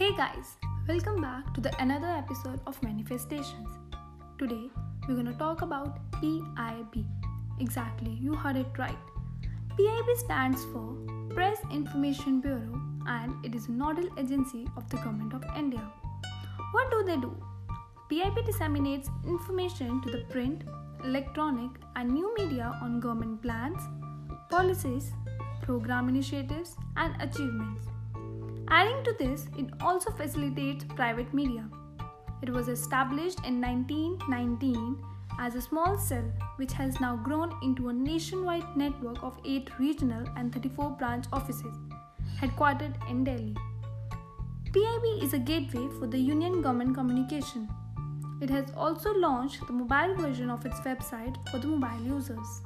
Hey guys, welcome back to the another episode of Manifestations. Today we're going to talk about PIB. Exactly, you heard it right. PIB stands for Press Information Bureau and it is a nodal agency of the Government of India. What do they do? PIB disseminates information to the print, electronic, and new media on government plans, policies, program initiatives, and achievements. Adding to this, it also facilitates private media. It was established in 1919 as a small cell which has now grown into a nationwide network of 8 regional and 34 branch offices, headquartered in Delhi. PIB is a gateway for the Union government communication. It has also launched the mobile version of its website for the mobile users.